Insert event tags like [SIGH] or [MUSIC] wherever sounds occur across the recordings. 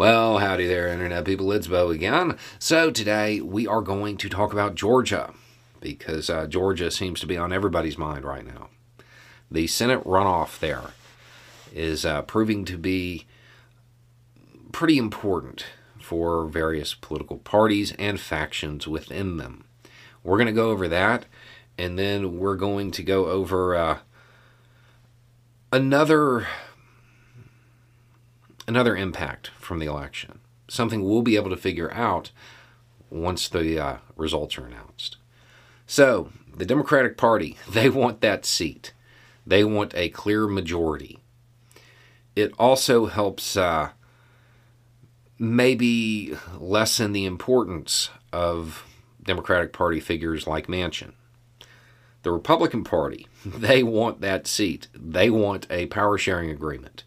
Well, howdy there, Internet people. It's Bo again. So, today we are going to talk about Georgia because uh, Georgia seems to be on everybody's mind right now. The Senate runoff there is uh, proving to be pretty important for various political parties and factions within them. We're going to go over that, and then we're going to go over uh, another another impact from the election, something we'll be able to figure out once the uh, results are announced. So, the Democratic Party, [LAUGHS] they want that seat. They want a clear majority. It also helps uh, maybe lessen the importance of Democratic Party figures like Manchin. The Republican Party, [LAUGHS] they want that seat. They want a power sharing agreement.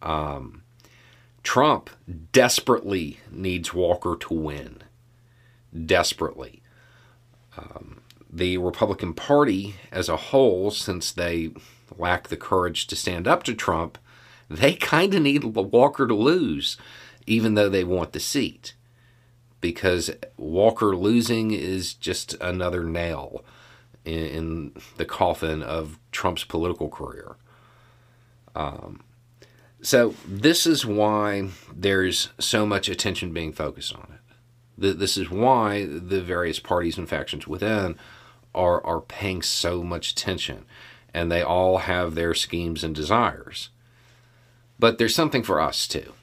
Um, Trump desperately needs Walker to win. Desperately. Um, the Republican Party as a whole, since they lack the courage to stand up to Trump, they kind of need Walker to lose, even though they want the seat. Because Walker losing is just another nail in, in the coffin of Trump's political career. Um, so, this is why there's so much attention being focused on it. This is why the various parties and factions within are, are paying so much attention, and they all have their schemes and desires. But there's something for us too.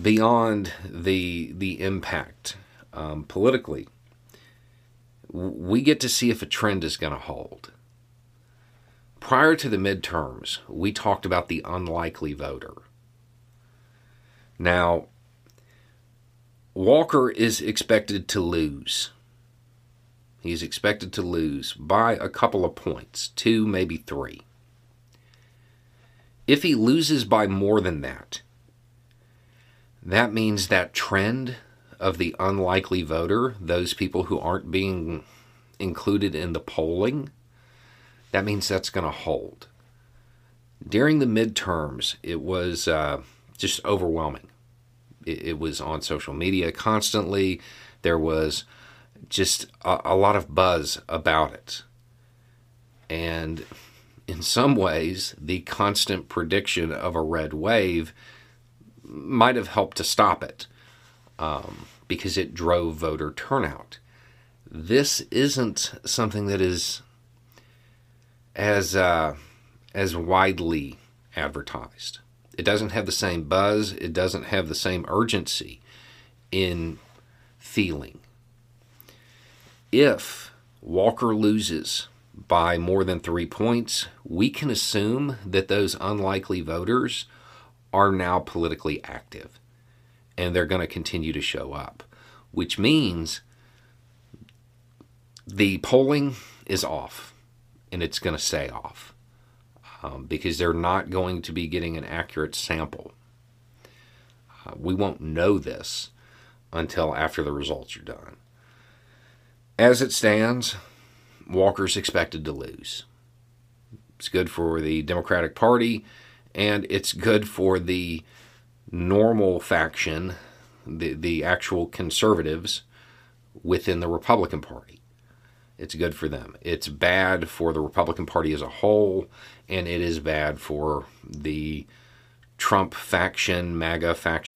Beyond the, the impact um, politically, we get to see if a trend is going to hold prior to the midterms, we talked about the unlikely voter. Now, Walker is expected to lose. He's expected to lose by a couple of points, two, maybe three. If he loses by more than that, that means that trend of the unlikely voter, those people who aren't being included in the polling, that means that's going to hold. During the midterms, it was uh, just overwhelming. It, it, was on social media constantly. There was just a, a lot of buzz about it. And in some ways, the constant prediction of a red wave might have helped to stop it um, because it drove voter turnout. This isn't something that is as uh, as widely advertised. It doesn't have the same buzz. It doesn't have the same urgency in feeling. If Walker loses by more than three points, we can assume that those unlikely voters are now politically active and they're going to continue to show up, which means the polling is off and it's going to say off um, because they're not going to be getting an accurate sample. Uh, we won't know this until after the results are done. As it stands, Walker's expected to lose. It's good for the Democratic Party, and it's good for the normal faction, the, the actual conservatives within the Republican Party. It's good for them. It's bad for the Republican Party as a whole, and it is bad for the Trump faction, MAGA faction.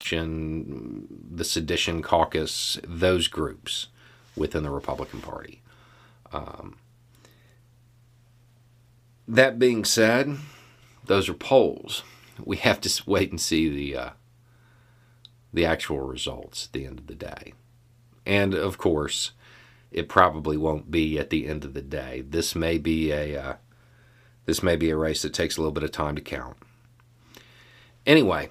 the Sedition Caucus, those groups within the Republican Party. Um, that being said, those are polls. We have to wait and see the uh, the actual results at the end of the day. And of course, it probably won't be at the end of the day. This may be a uh, this may be a race that takes a little bit of time to count. Anyway,